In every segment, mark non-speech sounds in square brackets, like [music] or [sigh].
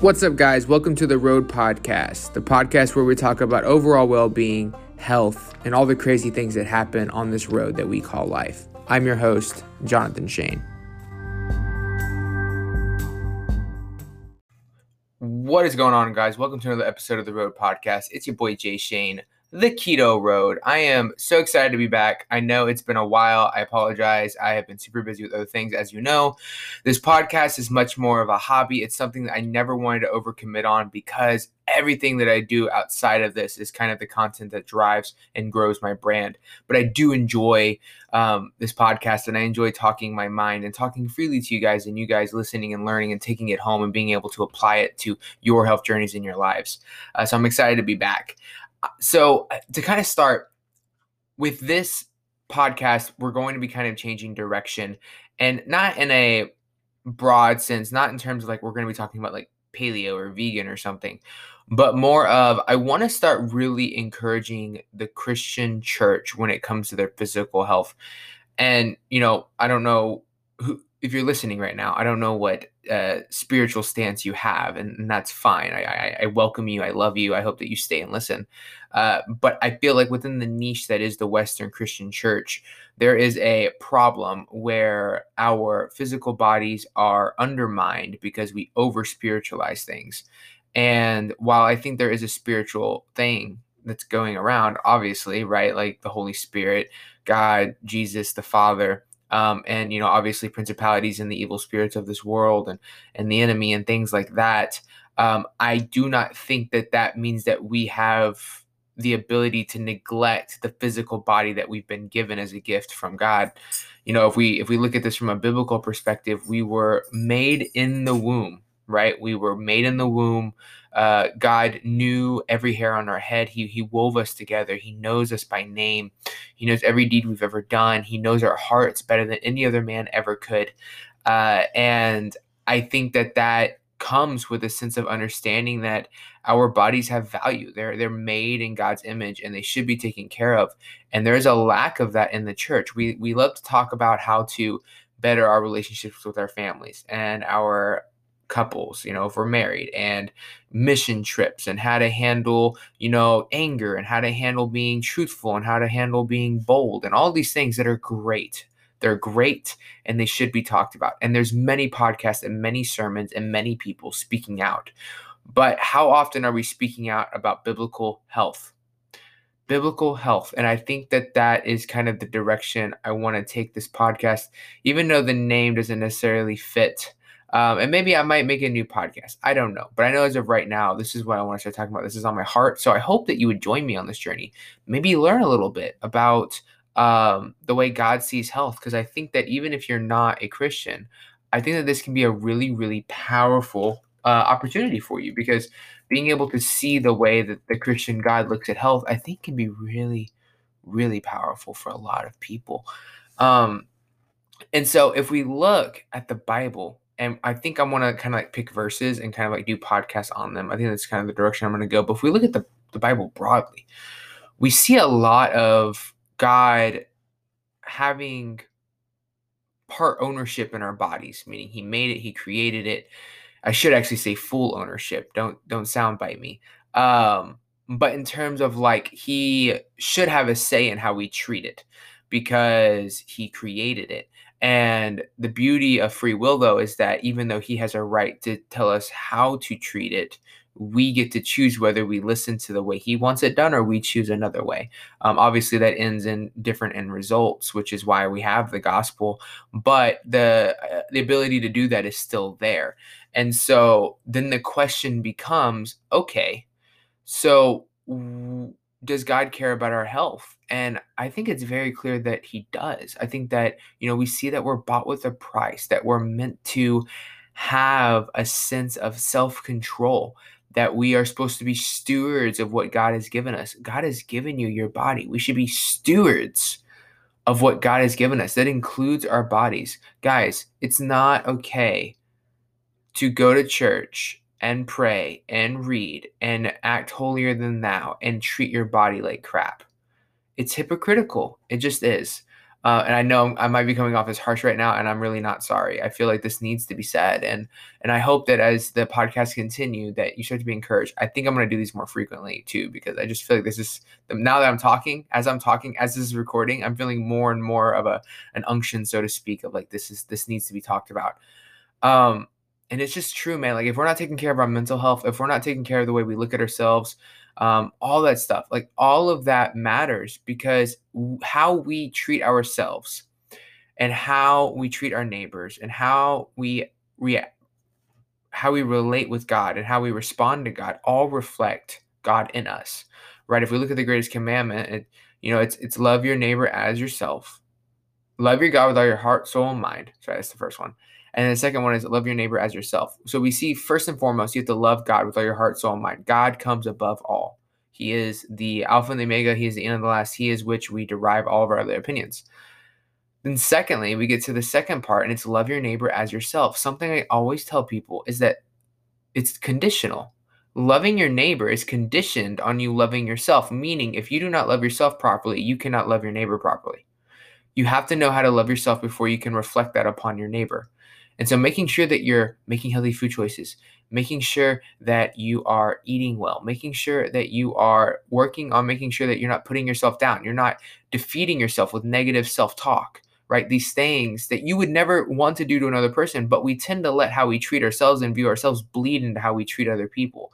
What's up, guys? Welcome to the Road Podcast, the podcast where we talk about overall well being, health, and all the crazy things that happen on this road that we call life. I'm your host, Jonathan Shane. What is going on, guys? Welcome to another episode of the Road Podcast. It's your boy, Jay Shane the keto road. I am so excited to be back. I know it's been a while. I apologize. I have been super busy with other things. As you know, this podcast is much more of a hobby. It's something that I never wanted to overcommit on because everything that I do outside of this is kind of the content that drives and grows my brand. But I do enjoy um, this podcast and I enjoy talking my mind and talking freely to you guys and you guys listening and learning and taking it home and being able to apply it to your health journeys in your lives. Uh, so I'm excited to be back so uh, to kind of start with this podcast, we're going to be kind of changing direction and not in a broad sense, not in terms of like we're going to be talking about like paleo or vegan or something, but more of I want to start really encouraging the Christian church when it comes to their physical health. And, you know, I don't know who, if you're listening right now, I don't know what uh, spiritual stance you have, and, and that's fine. I, I, I, welcome you. I love you. I hope that you stay and listen. Uh, but I feel like within the niche that is the Western Christian church, there is a problem where our physical bodies are undermined because we over spiritualize things. And while I think there is a spiritual thing that's going around, obviously, right? Like the Holy Spirit, God, Jesus, the Father um, and you know obviously principalities and the evil spirits of this world and and the enemy and things like that um, i do not think that that means that we have the ability to neglect the physical body that we've been given as a gift from god. You know if we if we look at this from a biblical perspective we were made in the womb right we were made in the womb uh, God knew every hair on our head. He, he wove us together. He knows us by name. He knows every deed we've ever done. He knows our hearts better than any other man ever could. Uh, and I think that that comes with a sense of understanding that our bodies have value. They're they're made in God's image and they should be taken care of. And there's a lack of that in the church. We we love to talk about how to better our relationships with our families and our couples, you know, if we're married, and mission trips, and how to handle, you know, anger, and how to handle being truthful, and how to handle being bold, and all these things that are great. They're great and they should be talked about. And there's many podcasts and many sermons and many people speaking out. But how often are we speaking out about biblical health? biblical health and i think that that is kind of the direction i want to take this podcast even though the name doesn't necessarily fit um, and maybe I might make a new podcast. I don't know. But I know as of right now, this is what I want to start talking about. This is on my heart. So I hope that you would join me on this journey. Maybe learn a little bit about um, the way God sees health. Because I think that even if you're not a Christian, I think that this can be a really, really powerful uh, opportunity for you. Because being able to see the way that the Christian God looks at health, I think can be really, really powerful for a lot of people. Um, and so if we look at the Bible, and I think I want to kind of like pick verses and kind of like do podcasts on them. I think that's kind of the direction I'm going to go. But if we look at the, the Bible broadly, we see a lot of God having part ownership in our bodies, meaning He made it, He created it. I should actually say full ownership. Don't don't soundbite me. Um, but in terms of like He should have a say in how we treat it because He created it. And the beauty of free will, though, is that even though he has a right to tell us how to treat it, we get to choose whether we listen to the way he wants it done or we choose another way. Um, obviously, that ends in different end results, which is why we have the gospel. But the uh, the ability to do that is still there. And so then the question becomes, okay, so w- does God care about our health? And I think it's very clear that he does. I think that, you know, we see that we're bought with a price, that we're meant to have a sense of self control, that we are supposed to be stewards of what God has given us. God has given you your body. We should be stewards of what God has given us. That includes our bodies. Guys, it's not okay to go to church and pray and read and act holier than thou and treat your body like crap. It's hypocritical. It just is. Uh, and I know I might be coming off as harsh right now, and I'm really not sorry. I feel like this needs to be said, and and I hope that as the podcast continue, that you start to be encouraged. I think I'm going to do these more frequently too, because I just feel like this is now that I'm talking, as I'm talking, as this is recording, I'm feeling more and more of a an unction, so to speak, of like this is this needs to be talked about. Um, and it's just true, man. Like if we're not taking care of our mental health, if we're not taking care of the way we look at ourselves, um, all that stuff, like all of that matters because how we treat ourselves and how we treat our neighbors and how we react how we relate with God and how we respond to God all reflect God in us. Right? If we look at the greatest commandment, it, you know, it's it's love your neighbor as yourself. Love your God with all your heart, soul, and mind. Sorry, that's the first one. And the second one is love your neighbor as yourself. So we see first and foremost, you have to love God with all your heart, soul, and mind. God comes above all. He is the Alpha and the Omega. He is the end of the last. He is which we derive all of our other opinions. Then, secondly, we get to the second part, and it's love your neighbor as yourself. Something I always tell people is that it's conditional. Loving your neighbor is conditioned on you loving yourself, meaning if you do not love yourself properly, you cannot love your neighbor properly. You have to know how to love yourself before you can reflect that upon your neighbor. And so making sure that you're making healthy food choices, making sure that you are eating well, making sure that you are working on making sure that you're not putting yourself down, you're not defeating yourself with negative self-talk, right? These things that you would never want to do to another person, but we tend to let how we treat ourselves and view ourselves bleed into how we treat other people.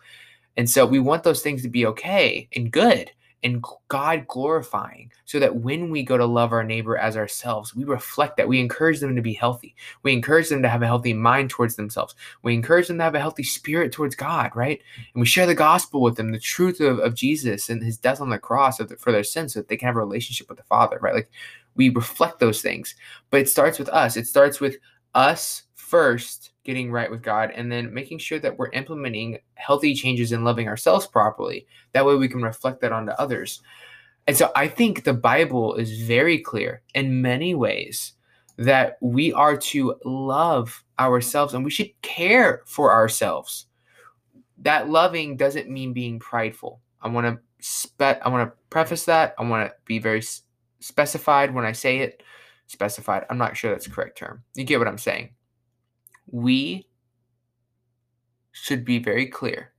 And so we want those things to be okay and good and God glorifying so that when we go to love our neighbor as ourselves, we reflect that. We encourage them to be healthy. We encourage them to have a healthy mind towards themselves. We encourage them to have a healthy spirit towards God, right? And we share the gospel with them, the truth of, of Jesus and his death on the cross for their sins so that they can have a relationship with the Father, right? Like we reflect those things. But it starts with us, it starts with us first getting right with God, and then making sure that we're implementing healthy changes and loving ourselves properly. That way we can reflect that onto others. And so I think the Bible is very clear in many ways that we are to love ourselves and we should care for ourselves. That loving doesn't mean being prideful. I want to spe- I want to preface that. I want to be very specified when I say it. Specified. I'm not sure that's the correct term. You get what I'm saying we should be very clear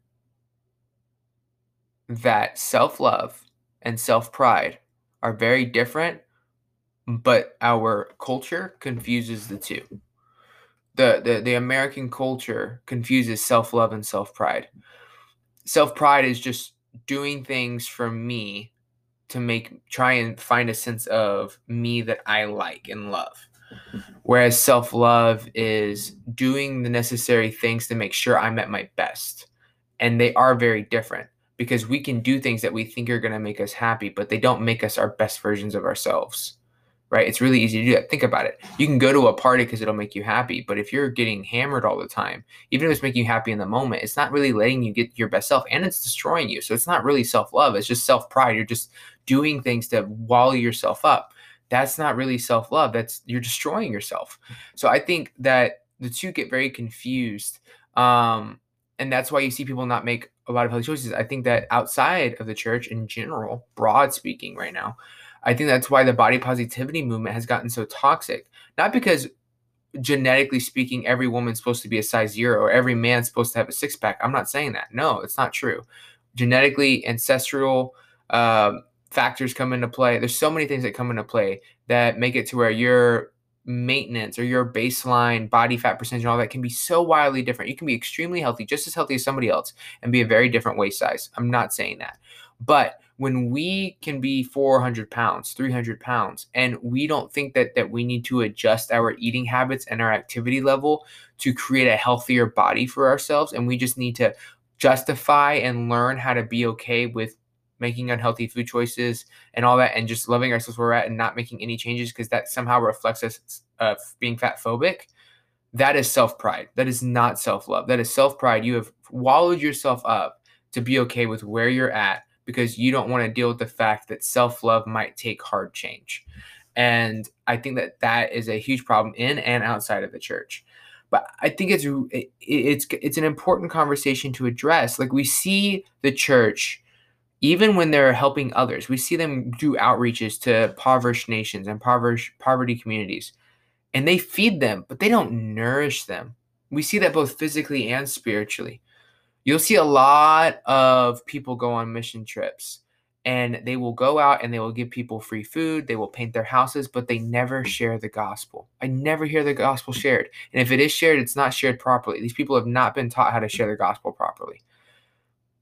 that self love and self pride are very different, but our culture confuses the two. The, the, the American culture confuses self love and self pride. Self pride is just doing things for me to make try and find a sense of me that I like and love. Whereas self love is doing the necessary things to make sure I'm at my best. And they are very different because we can do things that we think are going to make us happy, but they don't make us our best versions of ourselves. Right? It's really easy to do that. Think about it. You can go to a party because it'll make you happy, but if you're getting hammered all the time, even if it's making you happy in the moment, it's not really letting you get your best self and it's destroying you. So it's not really self love, it's just self pride. You're just doing things to wall yourself up that's not really self love. That's you're destroying yourself. So I think that the two get very confused. Um, and that's why you see people not make a lot of healthy choices. I think that outside of the church in general, broad speaking, right now, I think that's why the body positivity movement has gotten so toxic. Not because genetically speaking, every woman's supposed to be a size zero or every man's supposed to have a six pack. I'm not saying that. No, it's not true. Genetically, ancestral, um, factors come into play. There's so many things that come into play that make it to where your maintenance or your baseline body fat percentage and all that can be so wildly different. You can be extremely healthy, just as healthy as somebody else, and be a very different waist size. I'm not saying that. But when we can be 400 pounds, 300 pounds, and we don't think that that we need to adjust our eating habits and our activity level to create a healthier body for ourselves, and we just need to justify and learn how to be okay with making unhealthy food choices and all that, and just loving ourselves where we're at and not making any changes because that somehow reflects us uh, being fat phobic. That is self pride. That is not self love. That is self pride. You have wallowed yourself up to be okay with where you're at because you don't want to deal with the fact that self love might take hard change. And I think that that is a huge problem in and outside of the church. But I think it's it's it's an important conversation to address. Like we see the church even when they're helping others. We see them do outreaches to impoverished nations and poverty communities, and they feed them, but they don't nourish them. We see that both physically and spiritually. You'll see a lot of people go on mission trips and they will go out and they will give people free food, they will paint their houses, but they never share the gospel. I never hear the gospel shared. And if it is shared, it's not shared properly. These people have not been taught how to share the gospel properly.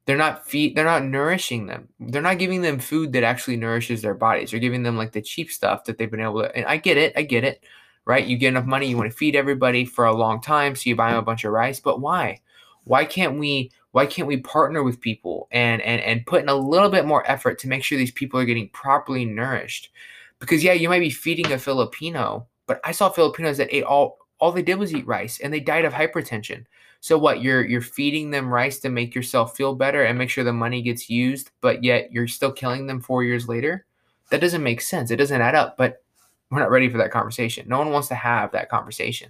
They're not feed they're not nourishing them. They're not giving them food that actually nourishes their bodies. They're giving them like the cheap stuff that they've been able to and I get it, I get it. Right? You get enough money, you want to feed everybody for a long time, so you buy them a bunch of rice, but why? Why can't we why can't we partner with people and and and put in a little bit more effort to make sure these people are getting properly nourished because yeah you might be feeding a filipino but i saw filipinos that ate all all they did was eat rice and they died of hypertension so what you're you're feeding them rice to make yourself feel better and make sure the money gets used but yet you're still killing them 4 years later that doesn't make sense it doesn't add up but we're not ready for that conversation no one wants to have that conversation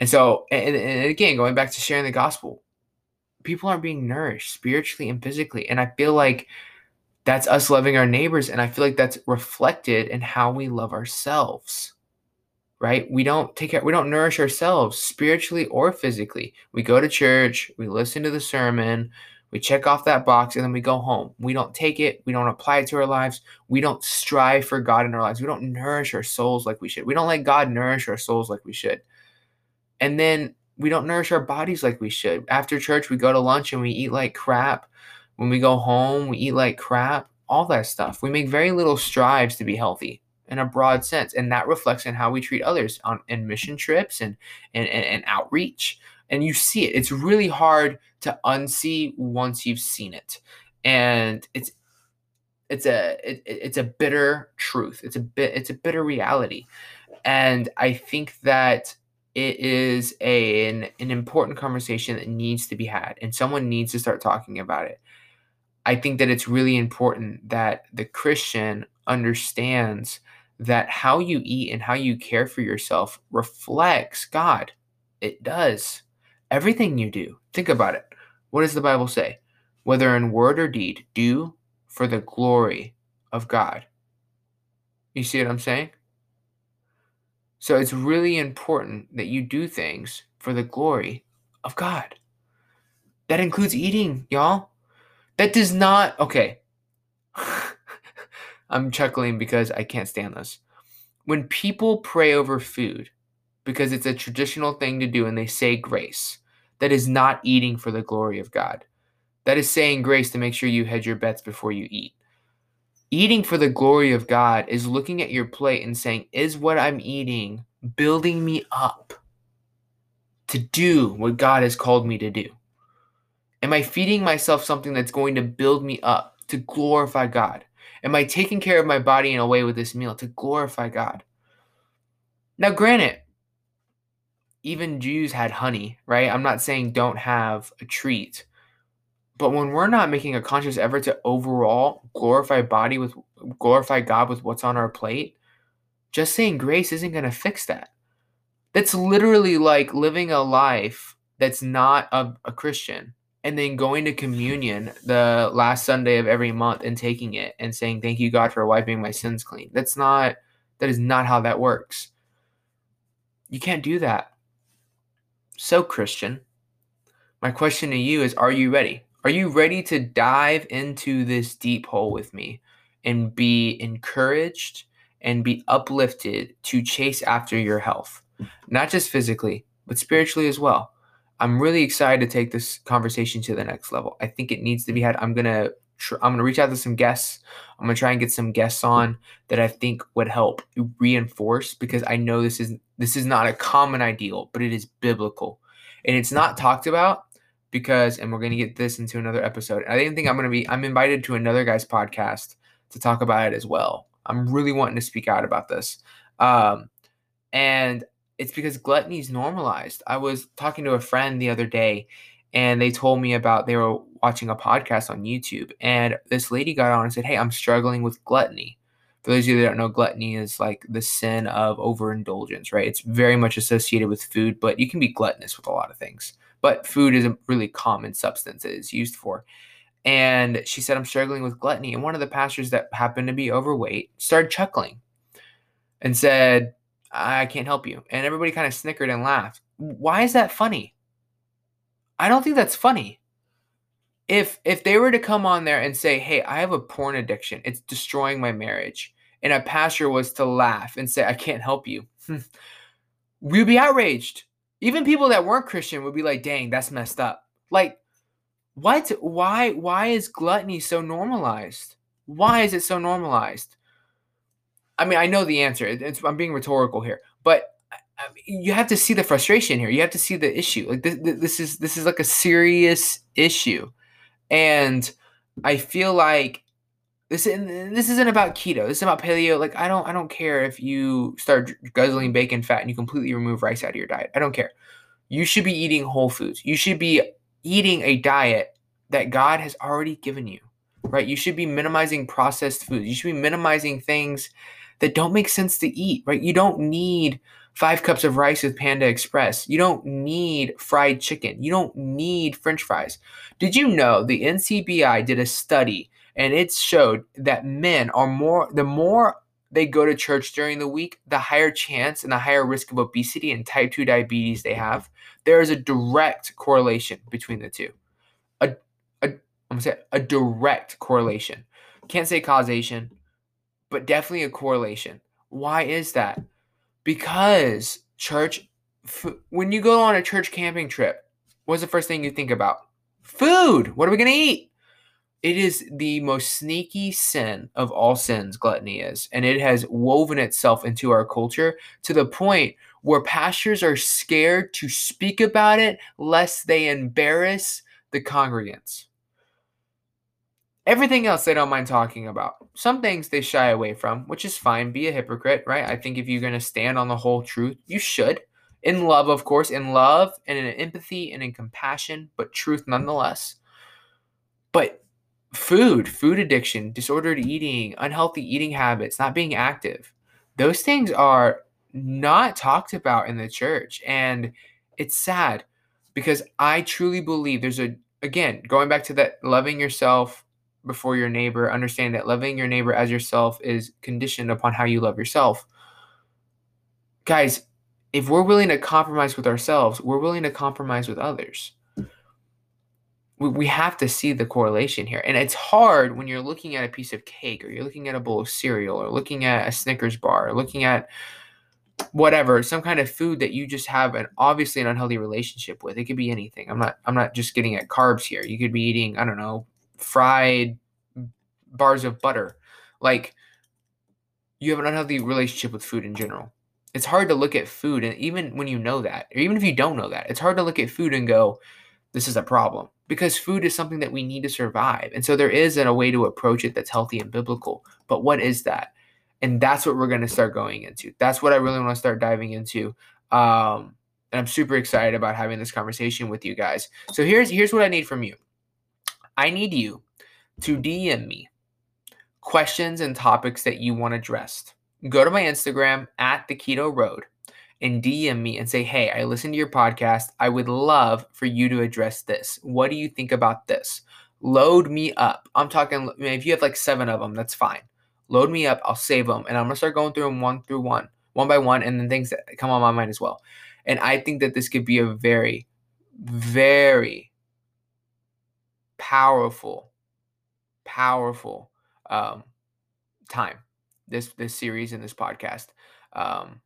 and so and, and again going back to sharing the gospel people aren't being nourished spiritually and physically. And I feel like that's us loving our neighbors. And I feel like that's reflected in how we love ourselves. Right? We don't take care, we don't nourish ourselves spiritually or physically. We go to church, we listen to the sermon, we check off that box, and then we go home. We don't take it, we don't apply it to our lives, we don't strive for God in our lives, we don't nourish our souls like we should. We don't let God nourish our souls like we should. And then we don't nourish our bodies like we should. After church, we go to lunch and we eat like crap. When we go home, we eat like crap. All that stuff. We make very little strives to be healthy in a broad sense, and that reflects in how we treat others on in mission trips and and, and, and outreach. And you see it. It's really hard to unsee once you've seen it, and it's it's a it, it's a bitter truth. It's a bit it's a bitter reality, and I think that it is a, an, an important conversation that needs to be had and someone needs to start talking about it i think that it's really important that the christian understands that how you eat and how you care for yourself reflects god it does everything you do think about it what does the bible say whether in word or deed do for the glory of god you see what i'm saying so it's really important that you do things for the glory of God. That includes eating, y'all. That does not, okay. I'm chuckling because I can't stand this. When people pray over food, because it's a traditional thing to do and they say grace, that is not eating for the glory of God. That is saying grace to make sure you hedge your bets before you eat. Eating for the glory of God is looking at your plate and saying, Is what I'm eating building me up to do what God has called me to do? Am I feeding myself something that's going to build me up to glorify God? Am I taking care of my body in a way with this meal to glorify God? Now, granted, even Jesus had honey, right? I'm not saying don't have a treat. But when we're not making a conscious effort to overall glorify body with glorify God with what's on our plate, just saying grace isn't going to fix that. That's literally like living a life that's not a, a Christian and then going to communion the last Sunday of every month and taking it and saying, Thank you, God, for wiping my sins clean. That's not, that is not how that works. You can't do that. So, Christian, my question to you is Are you ready? Are you ready to dive into this deep hole with me and be encouraged and be uplifted to chase after your health? Not just physically, but spiritually as well. I'm really excited to take this conversation to the next level. I think it needs to be had. I'm to tr- I'm to reach out to some guests. I'm to try and get some guests on that I think would help reinforce because I know this is this is not a common ideal, but it is biblical. And it's not talked about because, and we're to get this into another episode. I didn't think I'm to be, I'm invited to another guy's podcast to talk about it as well. I'm really wanting to speak out about this. Um, and it's because gluttony is normalized. I was talking to a friend the other day and they told me about they were watching a podcast on YouTube and this lady got on and said, Hey, I'm struggling with gluttony. For those of you that don't know, gluttony is like the sin of overindulgence, right? It's very much associated with food, but you can be gluttonous with a lot of things but food is a really common substance that is used for. And she said, I'm struggling with gluttony. And one of the pastors that happened to be overweight started chuckling and said, I can't help you. And everybody kind of snickered and laughed. Why is that funny? I don't think that's funny. If if they were to come on there and say, "Hey, I have a porn addiction. It's destroying my marriage." And a pastor was to laugh and say, "I can't help you." [laughs] we'd be outraged. Even people that weren't Christian would be like, "Dang, that's messed up." Like what? Why why is gluttony so normalized? Why is it so normalized? I mean, I know the answer. It's, I'm being rhetorical here, but I mean, you have to see the frustration here. You have to see the issue. Like this, this is this is like a serious issue, and I feel like this this isn't about keto. This is about paleo. Like I don't I don't care if you start guzzling bacon fat and you completely remove rice out of your diet. I don't care. You should be eating whole foods. You should be eating a diet that God has already given you. Right? You should be minimizing processed foods. You should be minimizing things that don't make sense to eat, right? You don't need five cups of rice with Panda Express. You don't need fried chicken. You don't need french fries. Did you know the NCBI did a study and it showed that men are more, the more they go to church during the week, the higher chance and the higher risk of obesity and type 2 diabetes they have. There is a direct correlation between the two. A, a, I'm gonna say a direct correlation. Can't say causation, but definitely a correlation. Why is that? Because church, f- when you go on a church camping trip, what's the first thing you think about? Food. What are we going to eat? It is the most sneaky sin of all sins, gluttony is. And it has woven itself into our culture to the point where pastors are scared to speak about it lest they embarrass the congregants. Everything else they don't mind talking about. Some things they shy away from, which is fine. Be a hypocrite, right? I think if you're going to stand on the whole truth, you should. In love, of course, in love and in empathy and in compassion, but truth nonetheless. But food, food addiction, disordered eating, unhealthy eating habits, not being active, those things are not talked about in the church. And it's sad because I truly believe there's a, again, going back to that loving yourself before your neighbor. Understand that loving your neighbor as yourself is conditioned upon how you love yourself. Guys, if we're willing to compromise with ourselves, we're willing to compromise with others. We, we have to see the correlation here. And it's hard when you're looking at a piece of cake or you're looking at a bowl of cereal or looking at a Snickers bar or looking at whatever some kind of food that you just have an obviously an unhealthy relationship with it could be anything i'm not i'm not just getting at carbs here you could be eating i don't know fried bars of butter. Like you have an unhealthy relationship with food in general. It's hard to look at food, and even when you know that, or even if you don't know that, it's hard to look at food and go, this is a problem because food is something that we need to survive. And so there is a way to approach it that's healthy and biblical. But what is that? And that's what we're going to start going into. That's what I really want to start diving into. Um, and I'm super excited about having this conversation with you guys. So here's here's what I need from you. I need you to DM me questions and topics that you want addressed. Go to my Instagram at the Keto Road and DM me and say, Hey, I listened to your podcast. I would love for you to address this. What do you think about this? Load me up. I'm talking, if you have like seven of them, that's fine. Load me up. I'll save them and I'm going to start going through them one through one, one by one, and then things that come on my mind as well. And I think that this could be a very, very powerful, powerful um, time. This this series and this podcast. Um,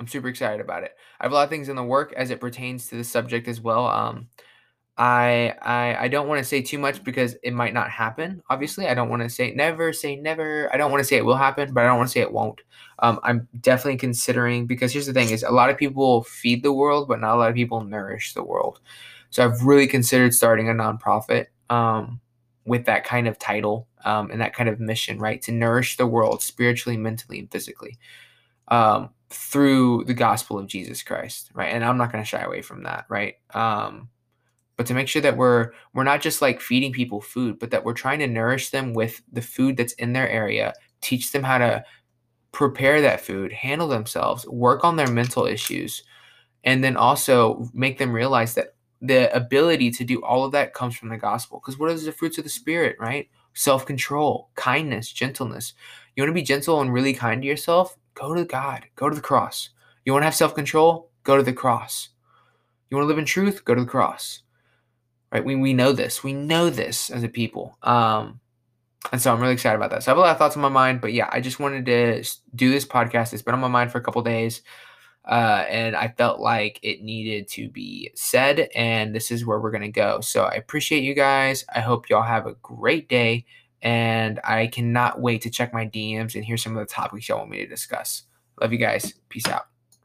I'm super excited about it. I have a lot of things in the work as it pertains to the subject as well. Um, I I I don't want to say too much because it might not happen. Obviously, I don't want to say never say never. I don't want to say it will happen, but I don't want to say it won't. Um, I'm definitely considering because here's the thing: is a lot of people feed the world, but not a lot of people nourish the world. So I've really considered starting a nonprofit um, with that kind of title um, and that kind of mission, right? To nourish the world spiritually, mentally, and physically um, through the gospel of Jesus Christ, right? And I'm not going to shy away from that, right? Um, but to make sure that we're we're not just like feeding people food, but that we're trying to nourish them with the food that's in their area, teach them how to prepare that food, handle themselves, work on their mental issues, and then also make them realize that the ability to do all of that comes from the gospel. Because what is the fruits of the spirit, right? Self control, kindness, gentleness. You want to be gentle and really kind to yourself? Go to God, go to the cross. You want to have self control? Go to the cross. You want to live in truth? Go to the cross. Right? We, we know this. We know this as a people. Um, and so I'm really excited about that. So I have a lot of thoughts on my mind, but yeah, I just wanted to do this podcast. It's been on my mind for a couple days. Uh, and I felt like it needed to be said, and this is where we're going to go. So I appreciate you guys. I hope y'all have a great day, and I cannot wait to check my DMs and hear some of the topics y'all want me to discuss. Love you guys. Peace out.